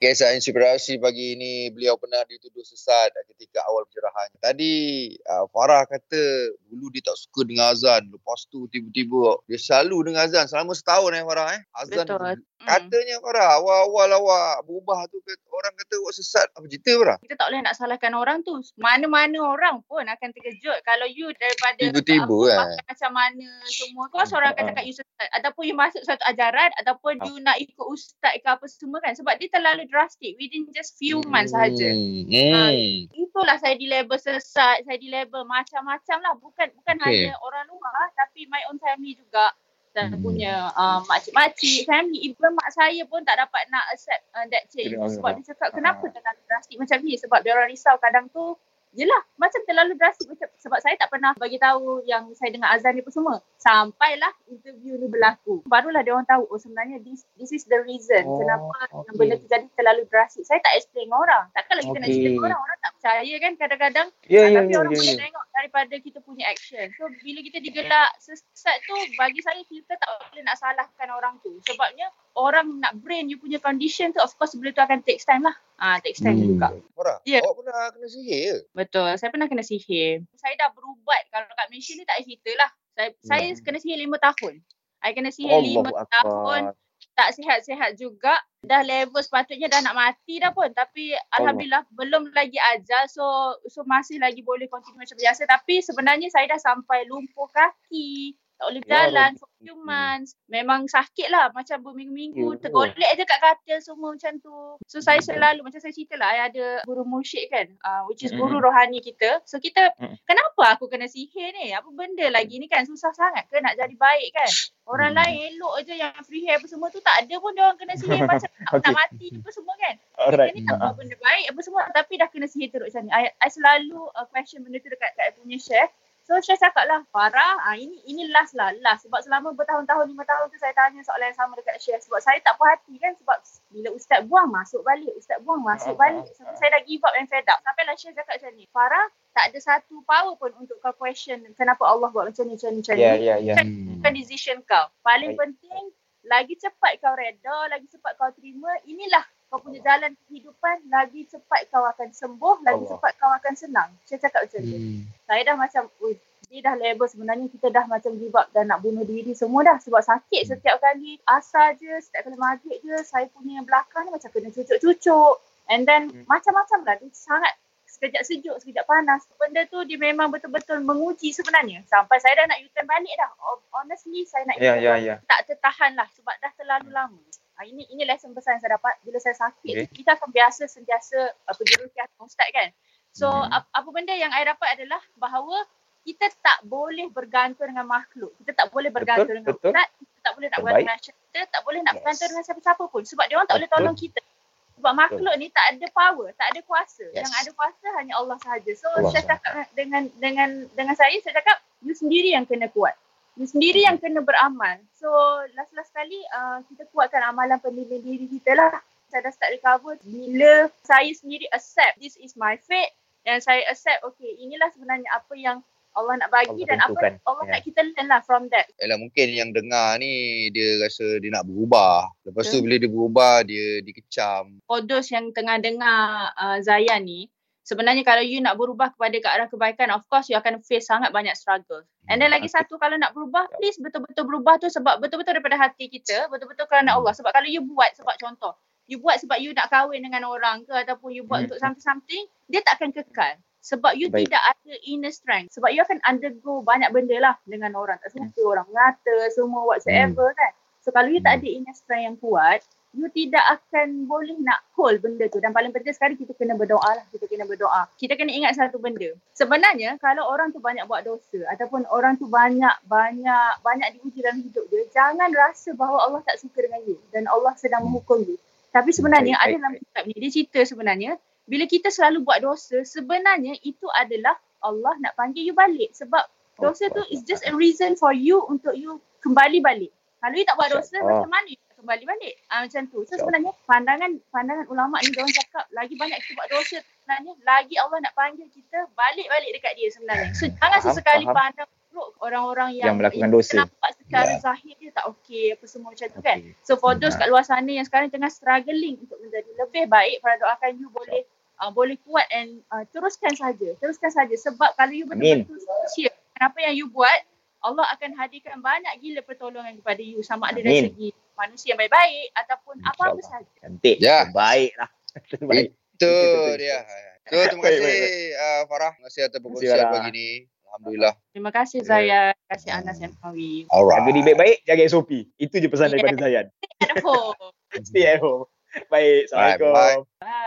Kisah inspirasi pagi ini beliau pernah dituduh sesat ketika awal pencerahan. Tadi uh, Farah kata dulu dia tak suka dengar azan. Lepas tu tiba-tiba dia selalu dengar azan selama setahun eh Farah eh. Azan Betul. Katanya Farah awal-awal awak berubah tu orang kata awak sesat. Apa cerita Farah? Kita tak boleh nak salahkan orang tu. Mana-mana orang pun akan terkejut kalau you daripada Tiba-tiba, apa, pakai macam mana semua. Kau seorang akan Ah. cakap you sesat. Ataupun you masuk satu ajaran ataupun Ah. you nak ikut ustaz ke apa semua kan. Sebab dia terlalu drastic within just few months sahaja. Hmm. Ah, Hmm. Itulah saya di label sesat, saya di label macam-macam lah. Bukan bukan Okay. hanya orang luar tapi my own family juga. Saya Hmm. punya uh, makcik-makcik, family, even mak saya pun tak dapat nak accept uh, that change. Terima Sebab dia cakap kenapa Ah. terlalu drastik macam ni? Sebab dia orang risau kadang tu Yelah, macam terlalu drastik macam sebab saya tak pernah bagi tahu yang saya dengar azan ni apa semua. Sampailah interview ni berlaku. Barulah dia orang tahu oh sebenarnya this this is the reason Oh, kenapa yang okay. benda tu jadi terlalu drastik. Saya tak explain orang. Takkanlah kita nak Okay. cerita orang, orang tak percaya kan kadang-kadang. Ya, Ah, ya, tapi ya, orang ya. boleh ya. tengok daripada kita punya action. So bila kita digelak sesat tu bagi saya kita tak boleh nak salahkan orang tu. Sebabnya orang nak brain you punya condition tu of course benda tu akan take time lah. Ah takes time Hmm. juga. Farah, Ya. awak pernah kena sihir ke? Betul. Saya pernah kena sihir. Saya dah berubat kalau kat Malaysia ni tak payah cerita lah. Saya, Hmm. saya kena sihir lima tahun. Saya kena sihir lima tahun. Tak sihat-sihat juga. Dah level sepatutnya dah nak mati dah pun. Tapi Alhamdulillah belum lagi ajal. So so masih lagi boleh continue macam biasa. Tapi sebenarnya saya dah sampai lumpuh kaki. Tak boleh Ya berjalan for Rabbi. few months. Memang sakit lah. Macam berminggu-minggu. Ya. Tergolek je kat katil semua macam tu. So saya selalu, macam saya cerita lah. Ada guru mursyid kan. Uh, which is guru Mm-mm. rohani kita. So kita, Mm. kenapa aku kena sihir ni? Apa benda lagi ni kan? Susah sangat ke nak jadi baik kan? Orang Hmm. lain elok je yang free hair apa semua tu. Tak ada pun dia orang kena sihir macam Okay. nak mati apa semua kan? Alright. Kita ni tak Ah, buat benda baik apa semua. Tapi dah kena sihir teruk macam ni. I, I selalu uh, question benda tu dekat, I punya chef. So Syah cakap lah, Farah, ah, ini ini last lah, last. Sebab selama bertahun-tahun, lima tahun tu saya tanya soalan yang sama dekat Syah. Sebab saya tak puas hati kan sebab bila ustaz buang, masuk balik. Ustaz buang, masuk balik. Sampai saya dah give up and fed up. Sampailah Syah cakap macam ni, Farah, tak ada satu power pun untuk kau question kenapa Allah buat macam ni, macam ni, macam ni. Ya, ya, ya. Hmm. Bukan decision kau. Paling penting, lagi cepat kau reda, lagi cepat kau terima, inilah kau punya jalan kehidupan, lagi cepat kau akan sembuh, lagi Allah. cepat kau akan senang. Saya cakap macam tu Hmm. saya dah macam Ui, dia dah label sebenarnya kita dah macam give up dan nak bunuh diri semua dah sebab sakit Hmm. setiap kali asal je setiap kali maghrib je saya punya belakang ni macam kena cucuk-cucuk and then Hmm. macam-macam lah dia sangat sekejap sejuk sekejap panas benda tu dia memang betul-betul menguji sebenarnya sampai saya dah nak U-turn balik dah Ho- honestly saya nak ya, balik. ya. tak tertahan lah sebab dah terlalu lama Ha, ini ini lesson besar yang saya dapat bila saya sakit Okay. kita akan biasa sentiasa uh, pergi rukiah ustaz kan so Hmm. ap, apa benda yang saya dapat adalah bahawa kita tak boleh bergantung dengan makhluk kita tak boleh bergantung dengan betul. ustaz kita tak boleh nak Terbaik. bergantung dengan kita tak boleh nak Yes. bergantung dengan siapa-siapa pun sebab dia orang tak boleh Betul. tolong kita sebab makhluk ni tak ada power, tak ada kuasa. Yes. Yang ada kuasa hanya Allah sahaja. So Allah saya cakap dengan dengan dengan saya saya cakap you sendiri yang kena kuat. You sendiri yang kena beramal. So last-last kali uh, kita kuatkan amalan pendirian diri kita lah. Saya dah start recover bila saya sendiri accept this is my fate dan saya accept okay inilah sebenarnya apa yang Allah nak bagi Allah dan apa tentukan. Allah Ya. nak kita learn lah from that. Yalah mungkin yang dengar ni dia rasa dia nak berubah. Lepas tu Betul. bila dia berubah dia dikecam. for those yang tengah dengar uh, Zayan ni, sebenarnya kalau you nak berubah kepada ke arah kebaikan, of course you akan face sangat banyak struggle. And then lagi Okay. satu, kalau nak berubah, please betul-betul berubah tu sebab betul-betul daripada hati kita, betul-betul kerana Allah. Sebab kalau you buat, sebab contoh, you buat sebab you nak kahwin dengan orang ke ataupun you buat Hmm. untuk something-something, dia tak akan kekal. Sebab you Baik. tidak ada inner strength. Sebab you akan undergo banyak benda lah dengan orang. Tak suka, orang mengata, semua whatsoever kan. So kalau you tak ada inner strength yang kuat, you tidak akan boleh nak hold benda tu. Dan paling penting sekali kita kena berdoa lah. Kita kena berdoa. Kita kena ingat satu benda. Sebenarnya kalau orang tu banyak buat dosa ataupun orang tu banyak banyak banyak diuji dalam hidup dia, jangan rasa bahawa Allah tak suka dengan you dan Allah sedang menghukum you. Tapi sebenarnya ada dalam kitab ni dia cerita sebenarnya bila kita selalu buat dosa, sebenarnya itu adalah Allah nak panggil you balik sebab dosa tu is just a reason for you untuk you kembali balik. Kalau you tak buat dosa, macam mana you kembali balik? Ah macam tu. So InsyaAllah. sebenarnya pandangan pandangan ulama ni dia orang cakap lagi banyak kita buat dosa sebenarnya lagi Allah nak panggil kita balik-balik dekat dia sebenarnya. So jangan Faham, sesekali faham. pandang buruk orang-orang yang, Yang melakukan dosa. Nampak secara Ya. zahir dia tak okey apa semua macam tu kan. Okay. So for those Hmm. kat luar sana yang sekarang tengah struggling untuk menjadi lebih baik, Farah doakan you boleh uh, boleh kuat and uh, teruskan saja. Teruskan saja sebab kalau you betul-betul sincere apa yang you buat, Allah akan hadirkan banyak gila pertolongan kepada you sama ada dari segi manusia yang baik-baik ataupun apa-apa InsyaAllah. saja. Cantik. Ya. Terbaik lah. Terbaik. Itu dia. So terima Baik, kasih baik, uh, Farah. Terima kasih atas kasih, perkongsian Farah. pagi ni. Alhamdulillah. Terima kasih Ya. Zaya, terima kasih Anas dan Mawi. Alright. Jaga diri baik-baik, jaga SOP. Itu je pesan Yeah. daripada Zayan. At home. Stay at home. Baik. Assalamualaikum. bye. Bye.